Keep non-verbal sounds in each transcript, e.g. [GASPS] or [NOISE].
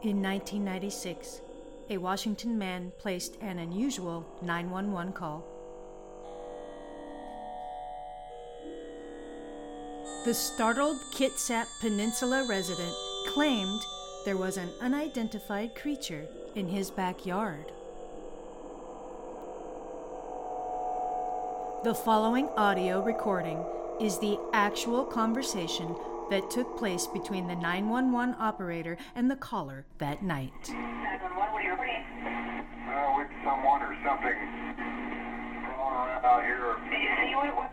In 1996, a Washington man placed an unusual 911 call. The startled Kitsap Peninsula resident claimed there was an unidentified creature in his backyard. The following audio recording is the actual conversation that took place between the 911 operator and the caller that night. 911, what are you reporting? Uh, with someone or something crawling around out here. Did you see what, what,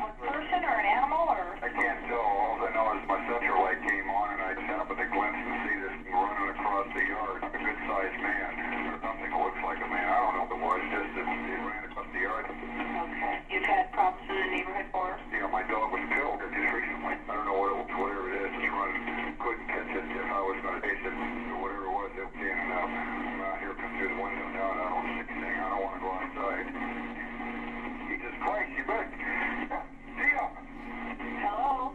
what person or an animal or? I can't tell. All I know is my central light came on and I sent up at the glimpse to see this thing running across the yard. A good sized man. Or something that looks like a man. I don't know what it was. Just that it ran across the yard. Okay. You've had problems in the neighborhood before? You know, my dog was killed just recently. I don't know what it was, whatever it is. It's running. Couldn't catch it. If I was going to chase it, or whatever it was, it was in and uh, out. Uh, I'm out here, come through the window now, and I don't see anything. I don't want to go outside. Jesus Christ, you better. Tia! Uh, Hello?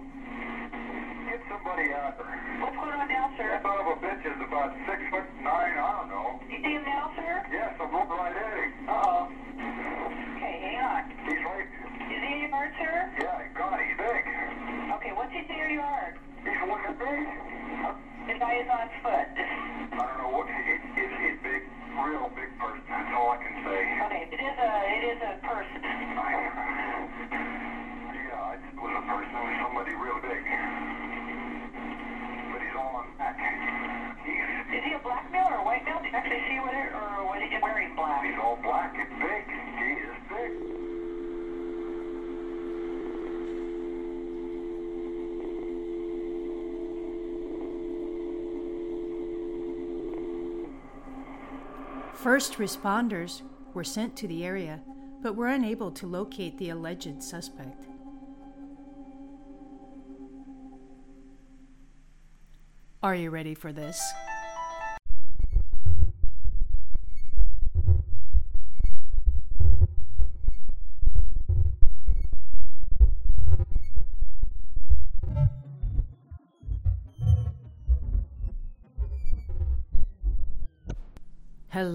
Get somebody out there. What's going on now, sir? That son of a bitch is about six foot nine, I don't know. You see him now, sir? Yes, I'm looking right at him. Uh-oh. Okay, hang on. He's right. Is he in your yard, sir? Yeah, God, he's big. Okay, what's he in your yard? He's looking big. The guy is on foot. I don't know what, it, it's a big, real big person. That's all I can say. Okay, it is a, it is a person. I, yeah, it was a person, somebody real big. But he's all on back. He's, Is he a black male or a white male? Did you actually see what it, or was he wearing black? he's all black and big. He is big. First responders were sent to the area, but were unable to locate the alleged suspect. Are you ready for this?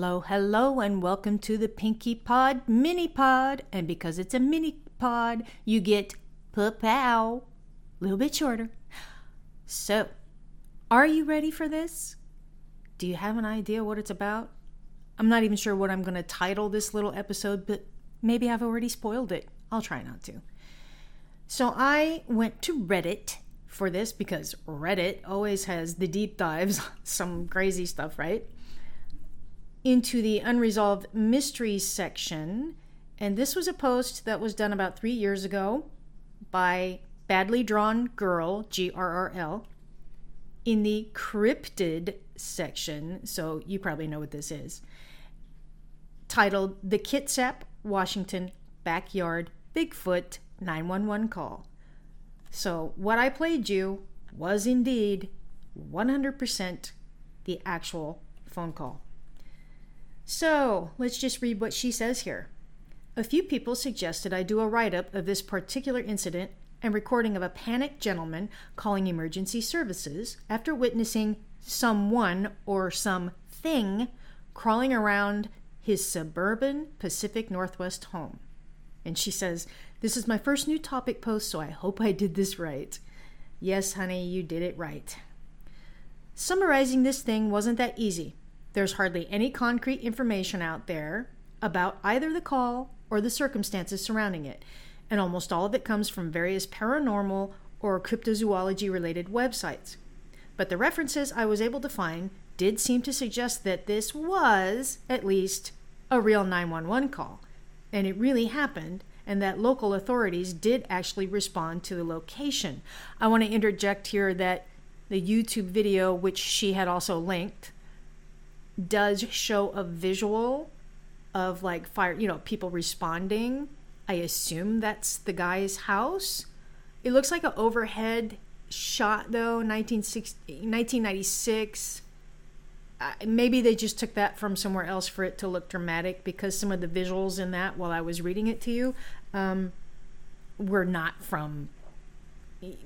Hello, hello, and welcome to the Pinky Pod mini pod. And because it's a mini pod, you get pa-pow, a little bit shorter. So, are you ready for this? Do you have an idea what it's about? I'm not even sure what I'm going to title this little episode, but maybe I've already spoiled it. I'll try not to. So, I went to Reddit for this because Reddit always has the deep dives, [LAUGHS] some crazy stuff, right? Into the unresolved mysteries section. And this was a post that was done about three years ago by Badly Drawn Girl, G R R L, in the cryptid section. So you probably know what this is. Titled The Kitsap, Washington Backyard Bigfoot 911 Call. So what I played you was indeed 100% the actual phone call. So let's just read what she says here. A few people suggested I do a write up of this particular incident and recording of a panicked gentleman calling emergency services after witnessing someone or something crawling around his suburban Pacific Northwest home. And she says, This is my first new topic post, so I hope I did this right. Yes, honey, you did it right. Summarizing this thing wasn't that easy. There's hardly any concrete information out there about either the call or the circumstances surrounding it, and almost all of it comes from various paranormal or cryptozoology related websites. But the references I was able to find did seem to suggest that this was, at least, a real 911 call, and it really happened, and that local authorities did actually respond to the location. I want to interject here that the YouTube video, which she had also linked, does show a visual of like fire, you know, people responding. I assume that's the guy's house. It looks like an overhead shot though, 1960, 1996. Uh, maybe they just took that from somewhere else for it to look dramatic because some of the visuals in that while I was reading it to you um, were not from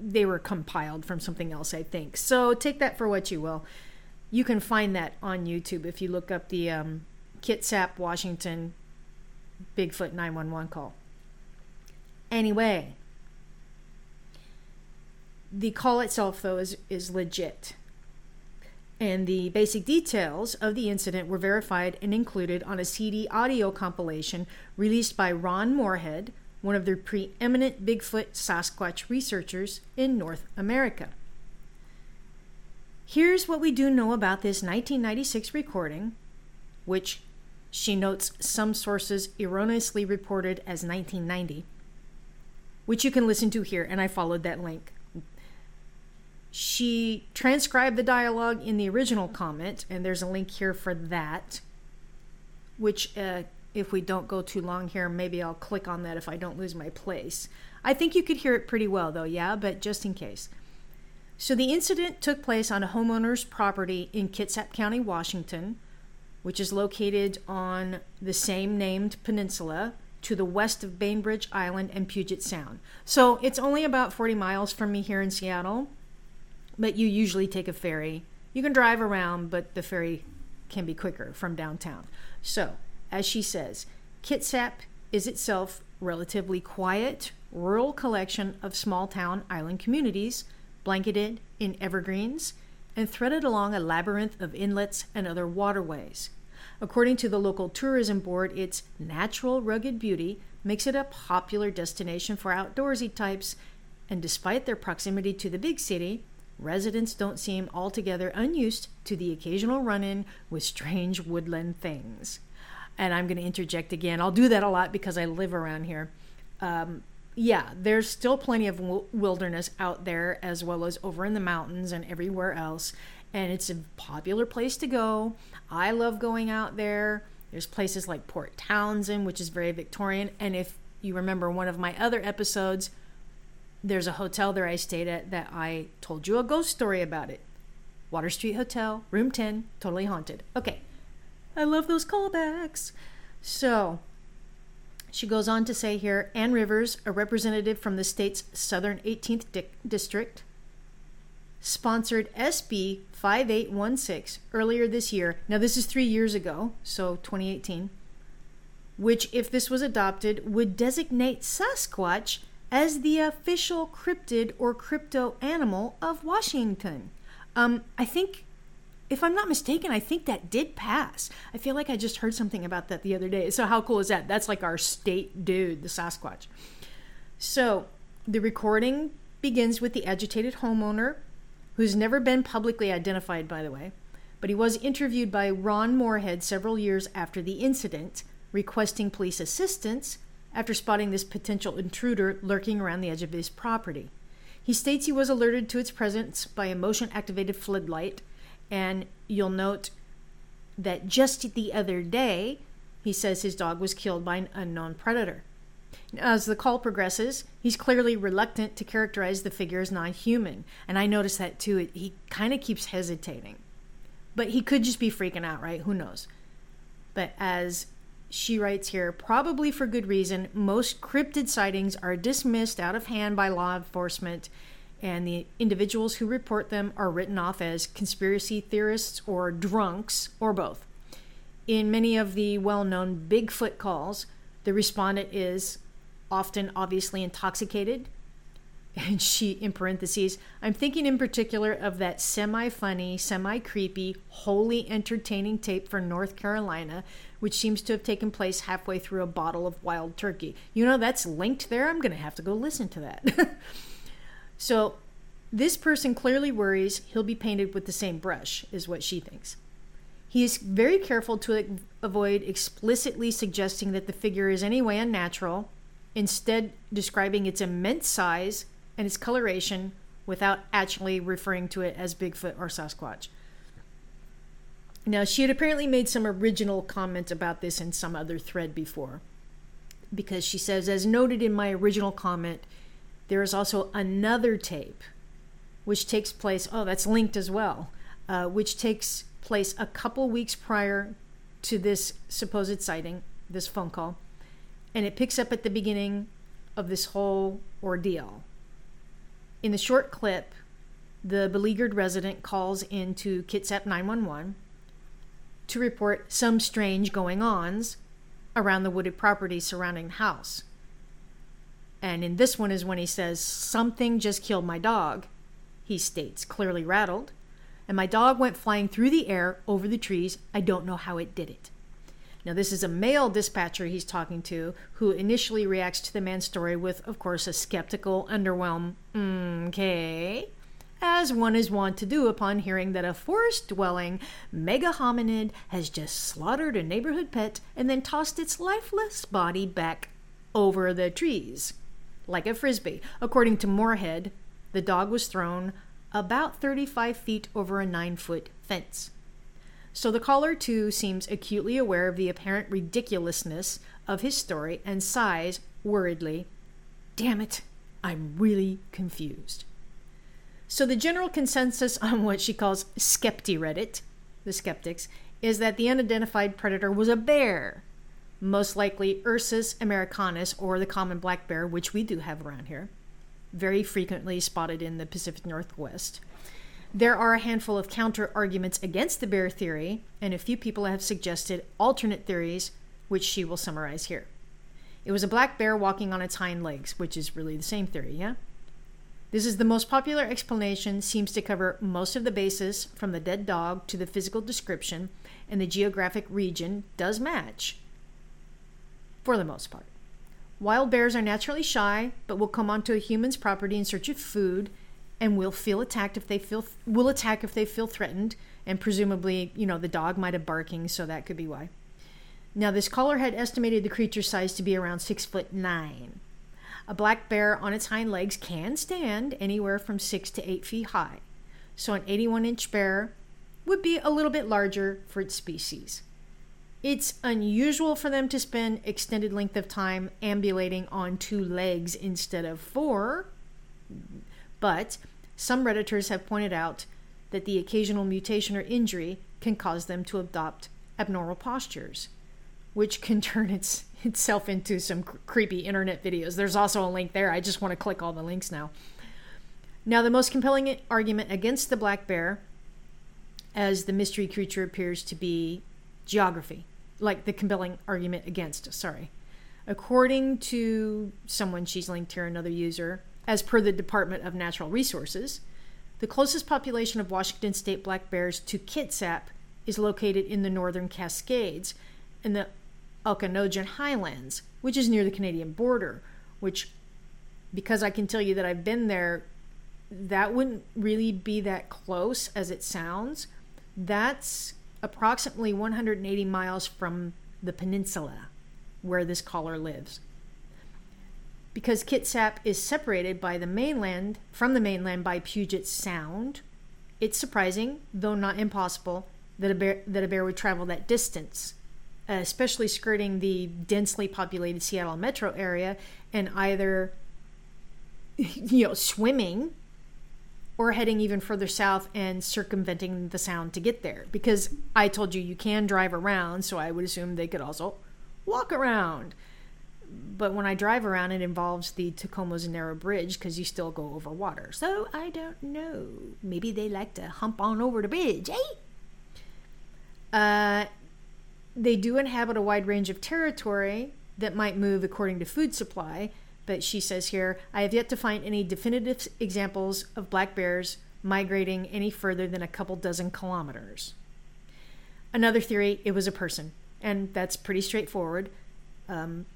they were compiled from something else, I think. So take that for what you will. You can find that on YouTube if you look up the um, Kitsap, Washington Bigfoot 911 call. Anyway, the call itself, though, is, is legit. And the basic details of the incident were verified and included on a CD audio compilation released by Ron Morehead, one of the preeminent Bigfoot Sasquatch researchers in North America. Here's what we do know about this 1996 recording, which she notes some sources erroneously reported as 1990, which you can listen to here, and I followed that link. She transcribed the dialogue in the original comment, and there's a link here for that. Which, uh, if we don't go too long here, maybe I'll click on that if I don't lose my place. I think you could hear it pretty well, though, yeah, but just in case. So, the incident took place on a homeowner's property in Kitsap County, Washington, which is located on the same named peninsula to the west of Bainbridge Island and Puget Sound. So, it's only about 40 miles from me here in Seattle but you usually take a ferry. You can drive around, but the ferry can be quicker from downtown. So, as she says, Kitsap is itself relatively quiet, rural collection of small town island communities blanketed in evergreens and threaded along a labyrinth of inlets and other waterways. According to the local tourism board, its natural rugged beauty makes it a popular destination for outdoorsy types, and despite their proximity to the big city, residents don't seem altogether unused to the occasional run in with strange woodland things. And I'm going to interject again. I'll do that a lot because I live around here. Um, yeah, there's still plenty of wilderness out there, as well as over in the mountains and everywhere else. And it's a popular place to go. I love going out there. There's places like Port Townsend, which is very Victorian. And if you remember one of my other episodes, there's a hotel there I stayed at that I told you a ghost story about it. Water Street Hotel, room 10, totally haunted. Okay. I love those callbacks. So, she goes on to say here Ann Rivers, a representative from the state's Southern 18th di- District, sponsored SB 5816 earlier this year. Now, this is three years ago, so 2018, which, if this was adopted, would designate Sasquatch as the official cryptid or crypto animal of Washington. Um, I think, if I'm not mistaken, I think that did pass. I feel like I just heard something about that the other day. So, how cool is that? That's like our state dude, the Sasquatch. So, the recording begins with the agitated homeowner, who's never been publicly identified, by the way, but he was interviewed by Ron Morehead several years after the incident, requesting police assistance after spotting this potential intruder lurking around the edge of his property. He states he was alerted to its presence by a motion activated floodlight, and you'll note that just the other day, he says his dog was killed by an unknown predator. As the call progresses, he's clearly reluctant to characterize the figure as non human, and I notice that too. He kind of keeps hesitating. But he could just be freaking out, right? Who knows? But as she writes here, probably for good reason, most cryptid sightings are dismissed out of hand by law enforcement, and the individuals who report them are written off as conspiracy theorists or drunks, or both. In many of the well known Bigfoot calls, the respondent is often obviously intoxicated. [LAUGHS] And she, in parentheses, I'm thinking in particular of that semi funny, semi creepy, wholly entertaining tape for North Carolina which seems to have taken place halfway through a bottle of wild turkey. You know, that's linked there. I'm going to have to go listen to that. [LAUGHS] so, this person clearly worries he'll be painted with the same brush, is what she thinks. He is very careful to avoid explicitly suggesting that the figure is anyway unnatural, instead, describing its immense size and its coloration without actually referring to it as Bigfoot or Sasquatch. Now, she had apparently made some original comment about this in some other thread before, because she says, as noted in my original comment, there is also another tape which takes place, oh, that's linked as well, uh, which takes place a couple weeks prior to this supposed sighting, this phone call, and it picks up at the beginning of this whole ordeal. In the short clip, the beleaguered resident calls into Kitsap 911 to report some strange going ons around the wooded property surrounding the house. And in this one is when he says, Something just killed my dog, he states, clearly rattled. And my dog went flying through the air over the trees. I don't know how it did it. Now, this is a male dispatcher he's talking to who initially reacts to the man's story with, of course, a skeptical underwhelm, okay, as one is wont to do upon hearing that a forest dwelling mega hominid has just slaughtered a neighborhood pet and then tossed its lifeless body back over the trees like a frisbee. According to Morehead, the dog was thrown about 35 feet over a 9 foot fence. So the caller, too, seems acutely aware of the apparent ridiculousness of his story and sighs worriedly, Damn it, I'm really confused. So the general consensus [LAUGHS] on what she calls Skepti Reddit, the skeptics, is that the unidentified predator was a bear, most likely Ursus americanus or the common black bear, which we do have around here, very frequently spotted in the Pacific Northwest. There are a handful of counter arguments against the bear theory, and a few people have suggested alternate theories, which she will summarize here. It was a black bear walking on its hind legs, which is really the same theory, yeah? This is the most popular explanation, seems to cover most of the bases, from the dead dog to the physical description, and the geographic region does match for the most part. Wild bears are naturally shy, but will come onto a human's property in search of food and will feel attacked if they feel will attack if they feel threatened and presumably, you know, the dog might have barking, so that could be why. Now, this caller had estimated the creature's size to be around six foot nine. A black bear on its hind legs can stand anywhere from six to eight feet high, so an 81 inch bear would be a little bit larger for its species. It's unusual for them to spend extended length of time ambulating on two legs instead of four, but some redditors have pointed out that the occasional mutation or injury can cause them to adopt abnormal postures, which can [LAUGHS] turn its, itself into some cr- creepy internet videos. There's also a link there. I just want to click all the links now. Now, the most compelling argument against the black bear, as the mystery creature appears to be geography, like the compelling argument against, sorry. According to someone she's linked here, another user, as per the Department of Natural Resources, the closest population of Washington state black bears to Kitsap is located in the northern Cascades in the Okanogan Highlands, which is near the Canadian border, which, because I can tell you that I've been there, that wouldn't really be that close as it sounds. That's approximately 180 miles from the peninsula where this caller lives. Because Kitsap is separated by the mainland from the mainland by Puget Sound, it's surprising, though not impossible, that a bear, that a bear would travel that distance, especially skirting the densely populated Seattle metro area and either [LAUGHS] you know swimming or heading even further south and circumventing the sound to get there. Because I told you you can drive around, so I would assume they could also walk around. But when I drive around, it involves the Tacoma Narrows bridge because you still go over water. So I don't know. Maybe they like to hump on over the bridge, eh? Uh, they do inhabit a wide range of territory that might move according to food supply, but she says here, I have yet to find any definitive examples of black bears migrating any further than a couple dozen kilometers. Another theory, it was a person, and that's pretty straightforward. Um,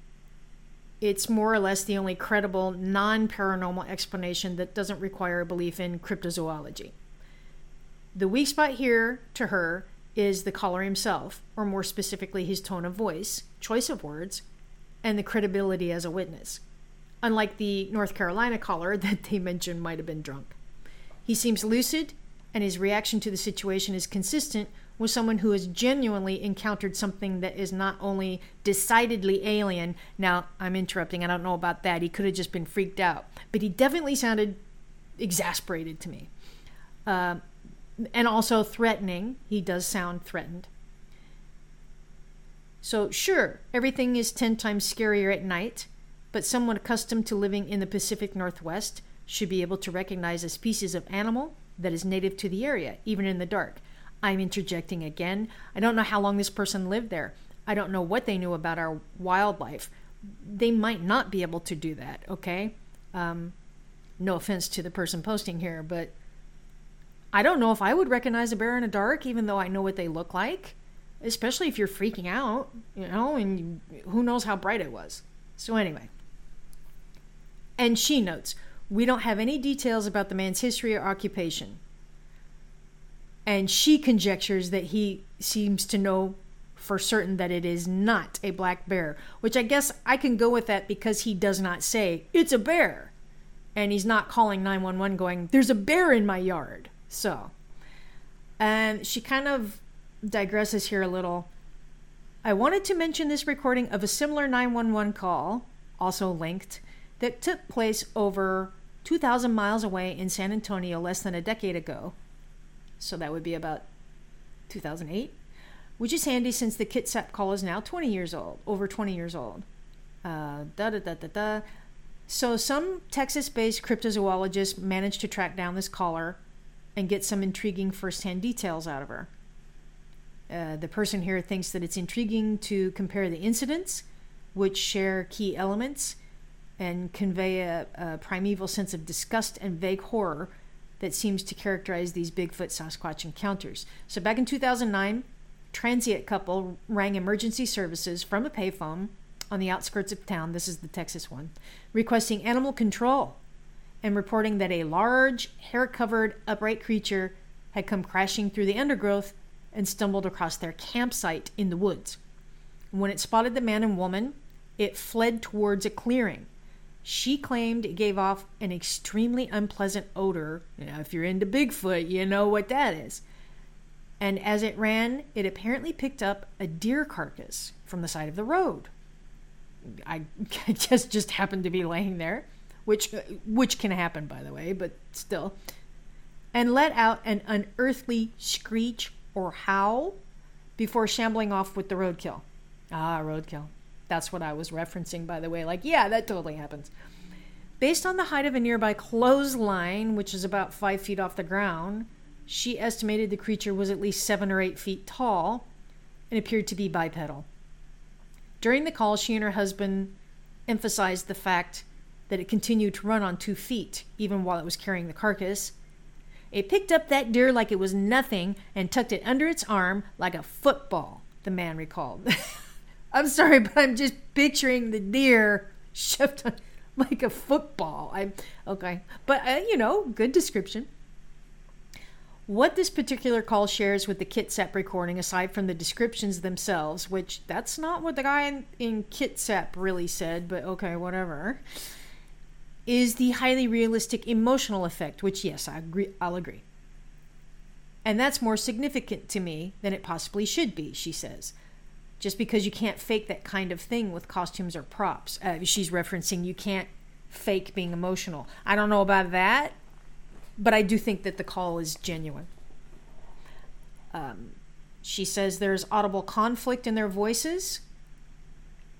it's more or less the only credible non paranormal explanation that doesn't require a belief in cryptozoology. The weak spot here, to her, is the caller himself, or more specifically, his tone of voice, choice of words, and the credibility as a witness unlike the North Carolina caller [LAUGHS] that they mentioned might have been drunk. He seems lucid, and his reaction to the situation is consistent with someone who has genuinely encountered something that is not only decidedly alien. Now, I'm interrupting, I don't know about that. He could have just been freaked out, but he definitely sounded exasperated to me. Uh, and also threatening. He does sound threatened. So, sure, everything is 10 times scarier at night, but someone accustomed to living in the Pacific Northwest should be able to recognize a species of animal that is native to the area, even in the dark. I'm interjecting again. I don't know how long this person lived there. I don't know what they knew about our wildlife. They might not be able to do that, okay? Um, no offense to the person posting here, but I don't know if I would recognize a bear in the dark, even though I know what they look like, especially if you're freaking out, you know, and you, who knows how bright it was. So, anyway. And she notes, we don't have any details about the man's history or occupation. And she conjectures that he seems to know for certain that it is not a black bear, which I guess I can go with that because he does not say, it's a bear. And he's not calling 911 going, there's a bear in my yard. So, and she kind of digresses here a little. I wanted to mention this recording of a similar 911 call, also linked, that took place over 2,000 miles away in San Antonio less than a decade ago. So that would be about 2008, which is handy since the Kitsap call is now 20 years old, over 20 years old. Uh, da da da da da. So some Texas based cryptozoologists managed to track down this caller and get some intriguing first-hand details out of her. Uh, the person here thinks that it's intriguing to compare the incidents, which share key elements and convey a, a primeval sense of disgust and vague horror that seems to characterize these Bigfoot Sasquatch encounters. So, back in 2009, transient couple rang emergency services from a payphone on the outskirts of town. This is the Texas one, requesting animal control and reporting that a large, hair covered, upright creature had come crashing through the undergrowth and stumbled across their campsite in the woods. When it spotted the man and woman, it fled towards a clearing. She claimed it gave off an extremely unpleasant odor. You know, if you're into Bigfoot, you know what that is. And as it ran, it apparently picked up a deer carcass from the side of the road. I [LAUGHS] just just happened to be laying there which which can happen by the way, but still, and let out an unearthly screech or howl before shambling off with the roadkill. Ah, roadkill. That's what I was referencing, by the way. Like, yeah, that totally happens. Based on the height of a nearby clothesline, which is about five feet off the ground, she estimated the creature was at least seven or eight feet tall and appeared to be bipedal. During the call, she and her husband emphasized the fact that it continued to run on two feet, even while it was carrying the carcass. It picked up that deer like it was nothing and tucked it under its arm like a football, the man recalled. [LAUGHS] I'm sorry, [LAUGHS] but I'm just picturing the deer shoved on like a football. I'm okay, but uh, you know, good description. What this particular call shares with the Kitsap recording, aside from the descriptions themselves, which that's not what the guy in, in Kitsap really said, but okay, whatever is the highly realistic emotional effect, which, yes, I agree, I'll agree. And that's more significant to me than it possibly should be, she says. Just because you can't fake that kind of thing with costumes or props. Uh, she's referencing you can't fake being emotional. I don't know about that, but I do think that the call is genuine. Um, she says there's audible conflict in their voices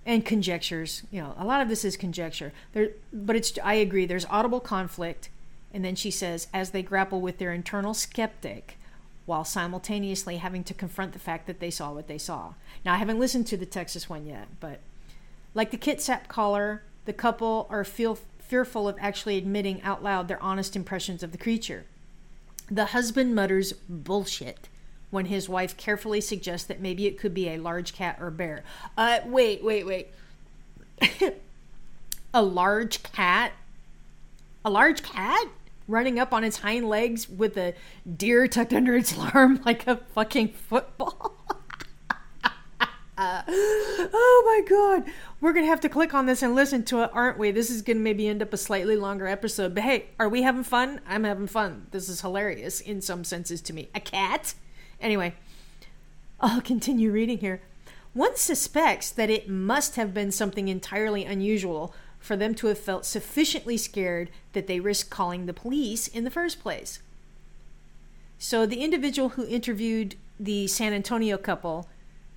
and conjectures. You know, a lot of this is conjecture. There, but it's I agree. There's audible conflict, and then she says as they grapple with their internal skeptic, while simultaneously having to confront the fact that they saw what they saw. Now I haven't listened to the Texas one yet, but like the Kitsap caller, the couple are feel fearful of actually admitting out loud their honest impressions of the creature. The husband mutters bullshit when his wife carefully suggests that maybe it could be a large cat or bear. Uh, wait, wait, wait. [LAUGHS] a large cat? A large cat? Running up on its hind legs with a deer tucked under its arm [LAUGHS] like a fucking football? [LAUGHS] Oh my god. We're gonna have to click on this and listen to it aren't we? This is gonna maybe end up a slightly longer episode but hey are we having fun? I'm having fun. This is hilarious in some senses to me. A cat? Anyway, I'll continue reading here. One suspects that it must have been something entirely unusual for them to have felt sufficiently scared that they risked calling the police in the first place. So, the individual who interviewed the San Antonio couple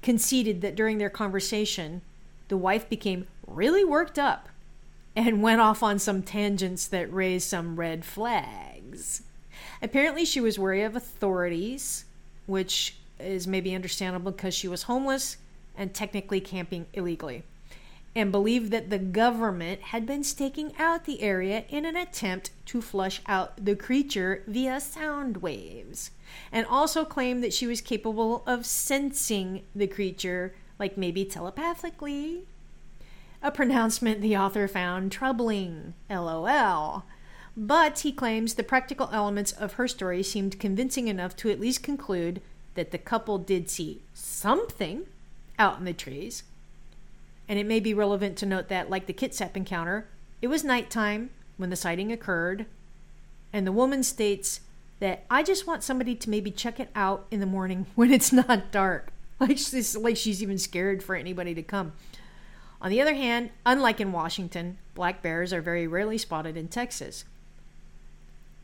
conceded that during their conversation, the wife became really worked up and [LAUGHS] went off on some tangents that raised some red flags. Apparently, she was wary of authorities, which is maybe understandable because she was homeless and technically camping illegally, and believed that the government had been staking out the area in an attempt to flush out the creature via sound waves, and also claimed that she was capable of sensing the creature, like maybe telepathically. A pronouncement the author found troubling. LOL. But he claims the practical elements of her story seemed convincing enough to at least conclude that the couple did see something out in the trees. And it may be relevant to note that, like the Kitsap encounter, it was nighttime when the sighting occurred. And the woman states that I just want somebody to maybe check it out in the morning [LAUGHS] when it's not dark. Like [LAUGHS] she's, like she's even scared for anybody to come. On the other hand, unlike in Washington, black bears are very rarely spotted in Texas.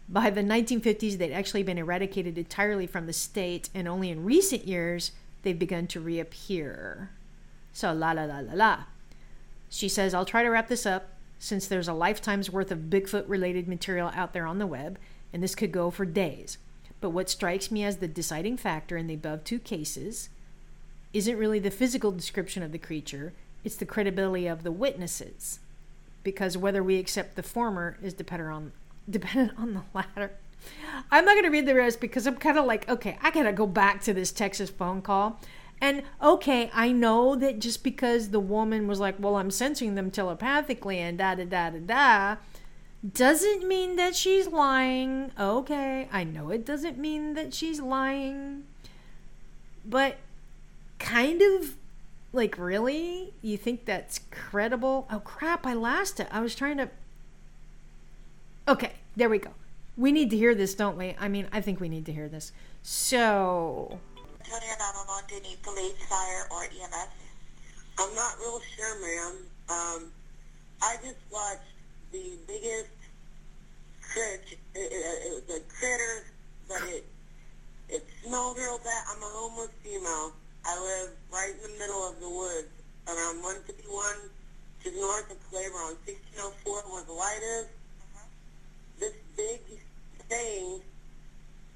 By the 1950s, they'd actually been eradicated entirely from the state, and only in recent years they've begun to reappear. So, la la la la la. She says, I'll try to wrap this up since there's a lifetime's worth of Bigfoot related material out there on the web, and this could go for days. But what strikes me as the deciding factor in the above two cases isn't really the physical description of the creature, it's the credibility of the witnesses. Because whether we accept the former is dependent on dependent on the latter. I'm not going to read the rest because I'm kind of like, okay, I got to go back to this Texas phone call. And okay, I know that just because the woman was like, well, I'm sensing them telepathically and da da da da da, doesn't mean that she's lying. Okay, I know it doesn't mean that she's lying. But kind of like, really? You think that's credible? Oh crap, I lost it. I was trying to. Okay, there we go. We need to hear this, don't we? I mean, I think we need to hear this. So. Tony Anonymous, do you need police, fire, or EMS? I'm not real sure, ma'am. Um, I just watched the biggest crit. It, it, it was a critter, but it it smelled real bad. I'm a homeless female. I live right in the middle of the woods, around 151, just north of on 1604, where the light is. This big thing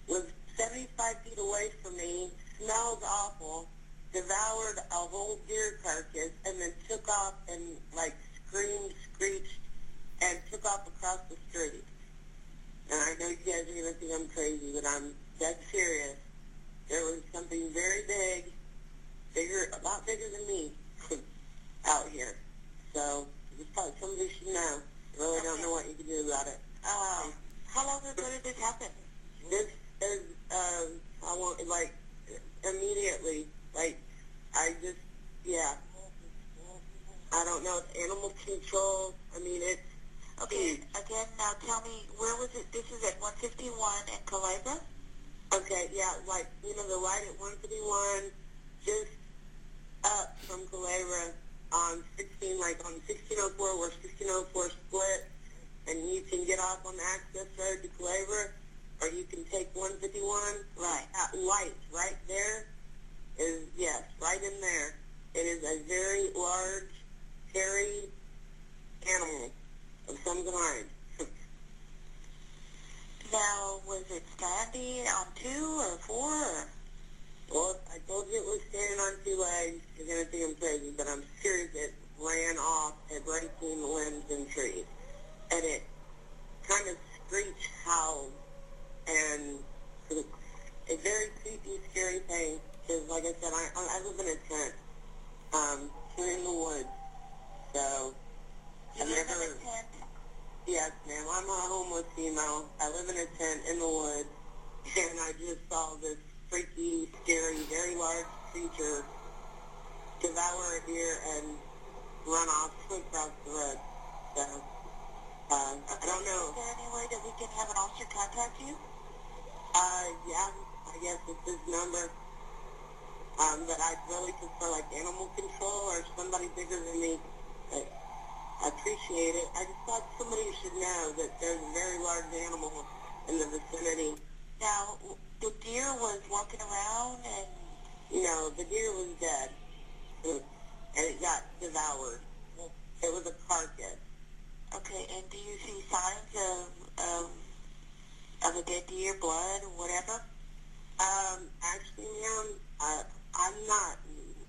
was 75 feet away from me, smelled awful, devoured a whole deer carcass, and then took off and like screamed, screeched, and took off across the street. And I know you guys are gonna think I'm crazy, but I'm dead serious. There was something very big, bigger, a lot bigger than me, [LAUGHS] out here. So it's probably somebody should know. I really don't know what you can do about it. Um, how long ago did this happen? This is, um, I want like immediately, like I just, yeah. I don't know. It's animal control. I mean, it's Okay, again, now tell me, where was it? This is at 151 in Culebra? okay. Yeah, like you know, the light at 151, just up from Culebra on 16, like on 1604, where 1604 split, and you can get off on the access road to Culebra, or you can take 151. Right. That light right there is yes, right in there. It is a very large, hairy animal of some kind. [LAUGHS] Now, was it standing on two or four? Or? Well, I told you it was standing on two legs. You're gonna think I'm crazy, but I'm serious. It ran off at breaking limbs and trees, and it kind of screeched, howled, and a very creepy, scary thing. Because, like I said, I I live in a tent. Um, here in the woods, so You I've live in a tent? Yes, ma'am. I'm a homeless female. I live in a tent in the woods, and I just saw this freaky, scary, very large creature devour a deer and run off across the road. So, uh, I don't know. Is there any way that we can have an officer contact you? Uh, yeah, I guess it's his number. Um, but I'd really prefer like animal control or somebody bigger than me. But I appreciate it. I just thought somebody should know that there's a very large animal in the vicinity. Now, the deer was walking around and You know, the deer was dead. And it got devoured. It was a carcass. Okay, and do you see signs of of of it did to your blood or whatever? Um, actually, ma'am, uh, I'm not.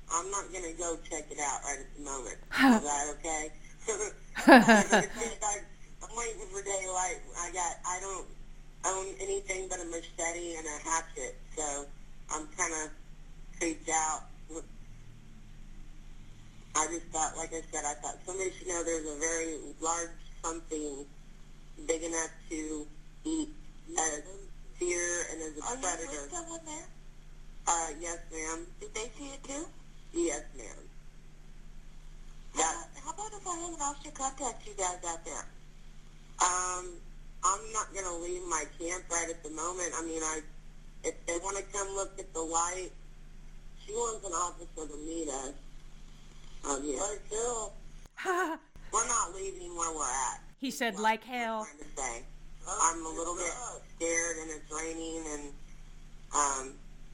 I'm not gonna go check it out right at the moment. [LAUGHS] Is that okay? [LAUGHS] I'm waiting for daylight. I got. I don't own anything but a machete and a hatchet, so I'm kind of creeped out. I just thought, like I said, I thought somebody should know there's a very large something big enough to eat a deer and as a Are you with someone there? Uh, yes, ma'am. Did they see it too? Yes, ma'am. How Yeah. about, how about if I have an officer contact you guys out there? Um, I'm not gonna leave my camp right at the moment. I mean, I if they want to come look at the light, she wants an officer to meet us. Um, yeah. Like hell. [LAUGHS] We're not leaving where we're at. he said, like hell. Trying to say. I'm a little bit scared, and it's raining, and um,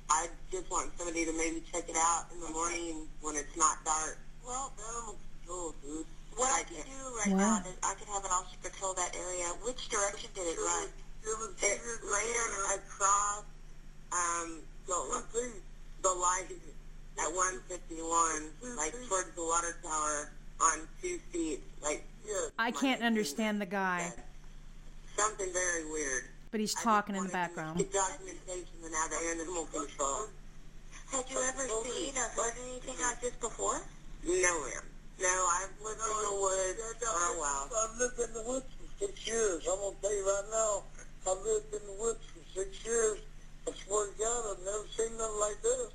I just want somebody to maybe check it out in the morning when it's not dark. Well, Animal control, dude. what I I can do right Wow. now is I can have an officer patrol that area. Which direction did it run? It was it ran across um the, the light at 151, like towards the water tower on two feet. Like I can't understand the guy, something very weird. but he's talking in the background. Get documentation and have animal control. Had you ever seen or heard anything like this before? No, ma'am. No, I've lived in the woods for a while. I've lived in the woods for six years. I'm gonna tell you right now, I've lived in the woods for six years. I swear to God, I've never seen nothing like this.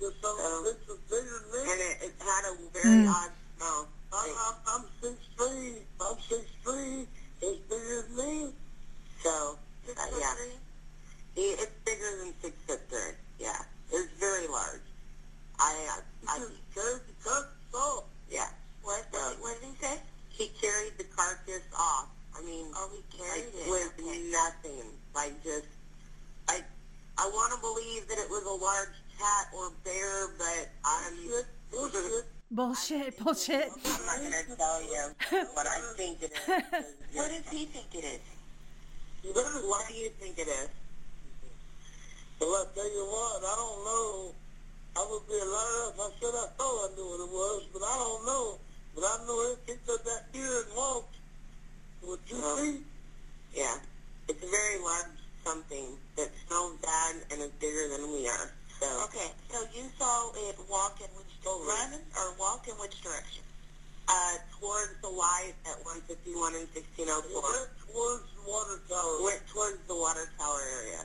This son of Oh. a bitch bigger than me. And it, it had a very Hmm. odd smell. I'm, I'm, I'm six three. I'm six three. It's bigger than me. So, Six uh, foot yeah. three? It, it's bigger than six foot three. Yeah, it's very large. I, uh, I, Just carried the cut off. yeah. What? Uh, what did he say? He carried the carcass off. I mean, Oh, he carried like it. with Okay. nothing. Like just, I, I want to believe that it was a large cat or bear, but I'm. Bullshit. Bullshit. [LAUGHS] I'm not gonna tell you what I think it is. [LAUGHS] What does he think it is? What do you think it is? Well, I tell you what, I don't know. I would be a liar if I said I thought I knew what it was, but I don't know. But I know it picked up that deer and walked with two Oh. feet. Yeah, it's a very large something that smells bad and is bigger than we are. So. Okay, so you saw it walk in which Oh, run or walk in which direction? uh, towards the light at 151 and It 1604. went towards the water tower. Went towards the water tower area.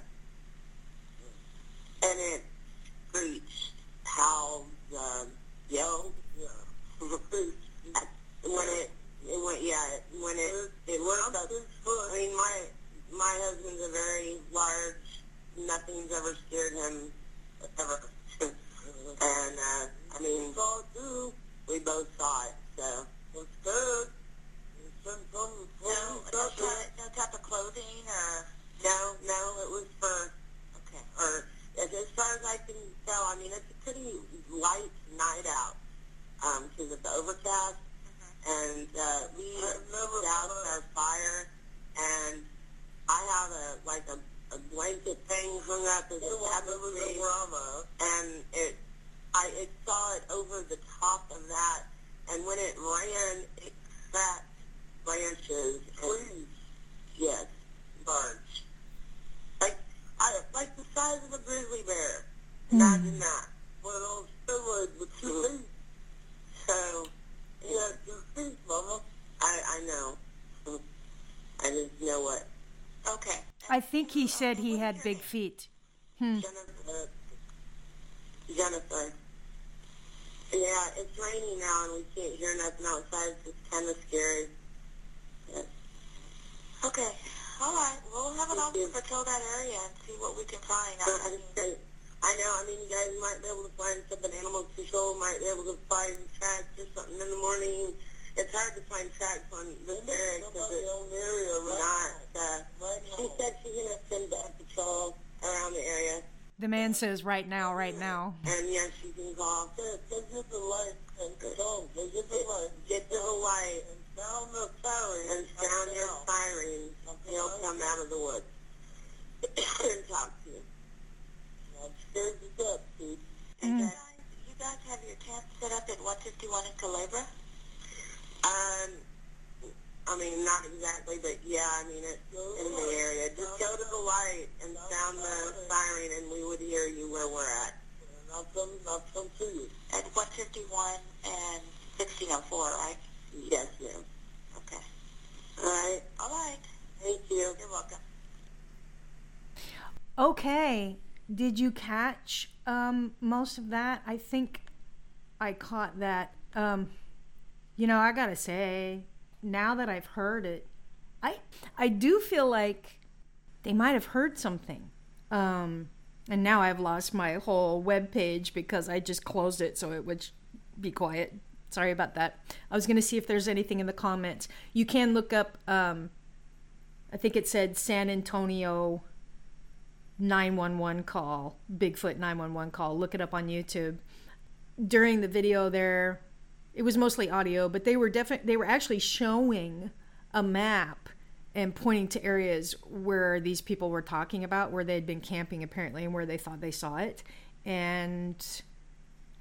And it screeched, howled, um, yelled. Yeah. when it, it went, yeah, when it, it I'm worked up. six foot. I mean, my, my husband's a very large, nothing's ever scared him, ever. and, uh, I mean, saw it too. we both saw it, so. Was scared. He sent some No, no, stuff in. type, no type of clothing or No, no, it was for, okay. or as, as far as I can tell, I mean, it's a pretty light night out, um, because of the overcast, and, uh, we I've never doused been- our fire, and I have a, like a, a blanket thing hung up as It a was never tapestry, where I'm at. and it, I, it saw it over the top of that, and when it ran, it cracked branches, and Trees. Yes, large. Like I like the size of a grizzly bear. Imagine that. But on steroids with two Mhm. feet. So He had two feet, mama. I I know. I just know what Okay. I think he said he had big feet. Jennifer. Jennifer. Yeah, it's raining now and we can't hear nothing outside. It's kind of scary. Yes. Okay. All right. We'll have an officer patrol that area and see what we can find. I just I know. I mean, you guys might be able to find something. Animal control might be able to find tracks or something in the morning. It's hard to find tracks on this area because it's the area right not. Uh, Right she said she's gonna send a patrol around the area, The man says right now, right now. and yes, she can call. Get the light and come. Get the light. Get to the light And sound the siren. and sound your sirens. He'll come out of the woods. [COUGHS] scared to death, Pete. Hey guys, you guys have your tent set up at 151 in Culebra? Um, I mean, not exactly, but yeah, I mean, it's in the area. Just go to the light and sound the siren, and we would hear you where we're at. And I'll come, I'll come to you. At 151 and 1604, right? Yes, ma'am. Okay. All right. All right. Thank you. You're welcome. Okay. Did you catch um, most of that? I think I caught that. Um, you know, I gotta say, now that I've heard it, I I do feel like they might have heard something. Um, and now I've lost my whole web page because I just closed it so it would be quiet. Sorry about that. I was gonna see if there's anything in the comments. You can look up. Um, I think it said San Antonio 911 call, Bigfoot 911 call. Look it up on YouTube. During the video there, it was mostly audio, but they were definitely they were actually showing a map and pointing to areas where these people were talking about where they'd been camping apparently and where they thought they saw it. And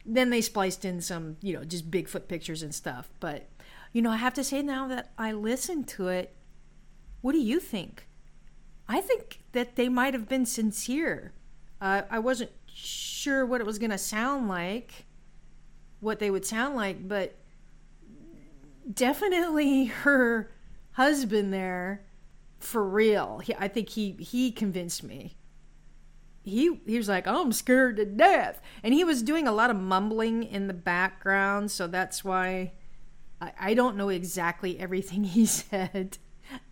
then they spliced in some, you know, just Bigfoot pictures and stuff. But you know, I have to say now that I listened to it, what do you think? I think that they might have been sincere. Uh, I wasn't sure what it was going to sound like, what they would sound like, but definitely [LAUGHS] her husband there, for real. He, I think he he convinced me. He he was like, I'm scared to death, and he was doing a lot of mumbling in the background, so that's why I, I don't know exactly [LAUGHS] everything he [LAUGHS] said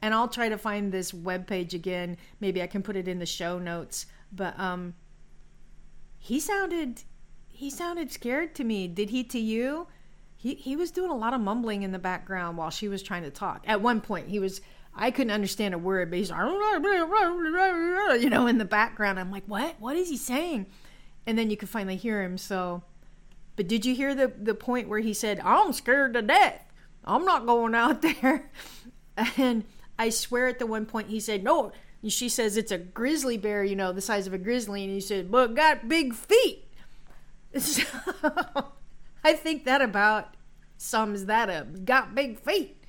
and I'll try to find this web page again. Maybe I can put it in the show notes. But um, he sounded he sounded scared to me. Did he to you? He he was doing a lot of mumbling in the background while she was trying to talk. At one point, he was. I couldn't understand a word, but he's you know, in the background. I'm like, what? What is he saying? And then you could finally hear him. So, but did you hear the the point where he said, "I'm scared to death. I'm not going out [LAUGHS] there." And I swear at the one point he said, No, she says it's a grizzly bear, you know, the size of a grizzly. And he said, But got big feet. So, [LAUGHS] I think that about sums that up. Got big feet.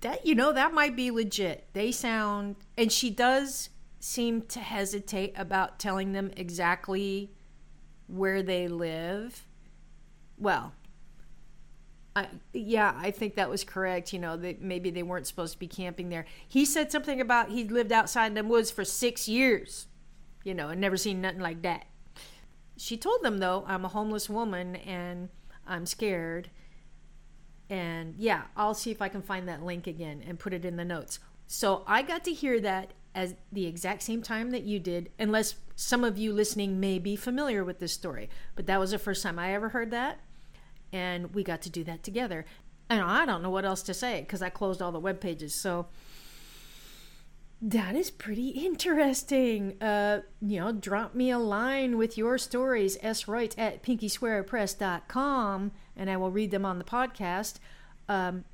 That, you know, that might be legit. They sound, and she does seem to hesitate about telling them exactly where they live. Well, I, yeah, I think that was correct. You know, that maybe they weren't supposed to be camping there. He said something about he lived outside in the woods for six years, you know, and never seen nothing like that. She told them, though, I'm a homeless woman and I'm scared. And yeah, I'll see if I can find that link again and put it in the notes. So I got to hear that at the exact same time that you did, unless some of you listening may be familiar with this story. But that was the first time I ever heard that and we got to do that together. And I don't know what else to say because I closed all the web pages. So that is pretty interesting. Uh, you know, drop me a line with your stories, sright at pinkyswearpress.com, and I will read them on the podcast. Um,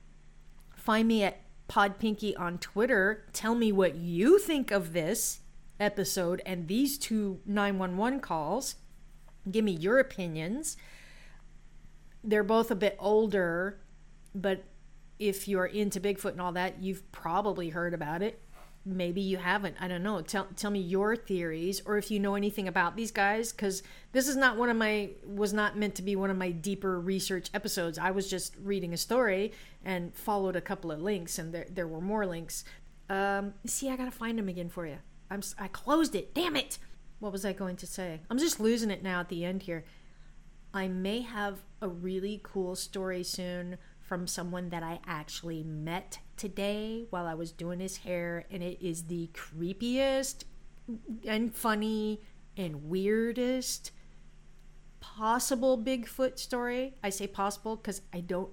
find me at podpinky on Twitter. Tell me what you think of this episode and these two 911 calls. Give me your opinions they're both a bit older, but if you're into Bigfoot and all that, you've probably heard about it. Maybe you haven't. I don't know. Tell tell me your theories, or if you know anything about these guys, because this is not one of my was not meant to be one of my deeper research episodes. I was just reading a story and followed a couple of links, and there there were more links. Um, see, I gotta find them again for you. I'm I closed it. Damn it! What was I going to say? I'm just losing it now at the end here. I may have a really cool story soon from someone that I actually met today while I was doing his hair, and it is the creepiest and funny and weirdest possible Bigfoot story. I say possible because I don't,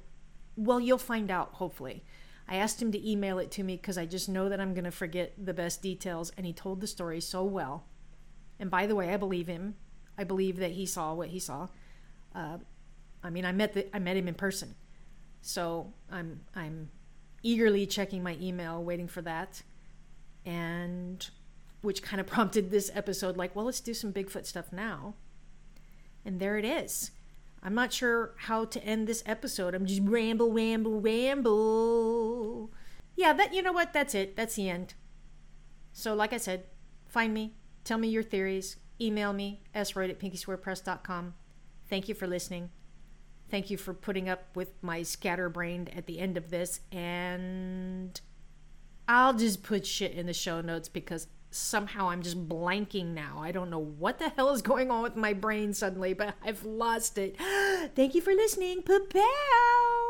well, you'll find out hopefully. I asked him to email it to me because I just know that I'm going to forget the best details, and he told the story so well. And by the way, I believe him. I believe that he saw what he saw. Uh, I mean, I met the, I met him in person, so I'm I'm eagerly checking my email, waiting for that. And which kind of [LAUGHS] prompted this episode like, well, let's do some Bigfoot stuff now. And there it is. I'm not sure how to end this episode. I'm just ramble, ramble, ramble. Yeah, that you know what? That's it. That's the end. So, like I said, find me, tell me your theories, email me, sroyd at pinkyswearpress.com. Thank you for listening. Thank you for putting up with my scatterbrained at the end of this. And I'll just put shit in the show notes because somehow I'm just blanking now. I don't know what the hell is going on with my brain suddenly, but I've lost it. [GASPS] Thank you for listening. Pa-pow!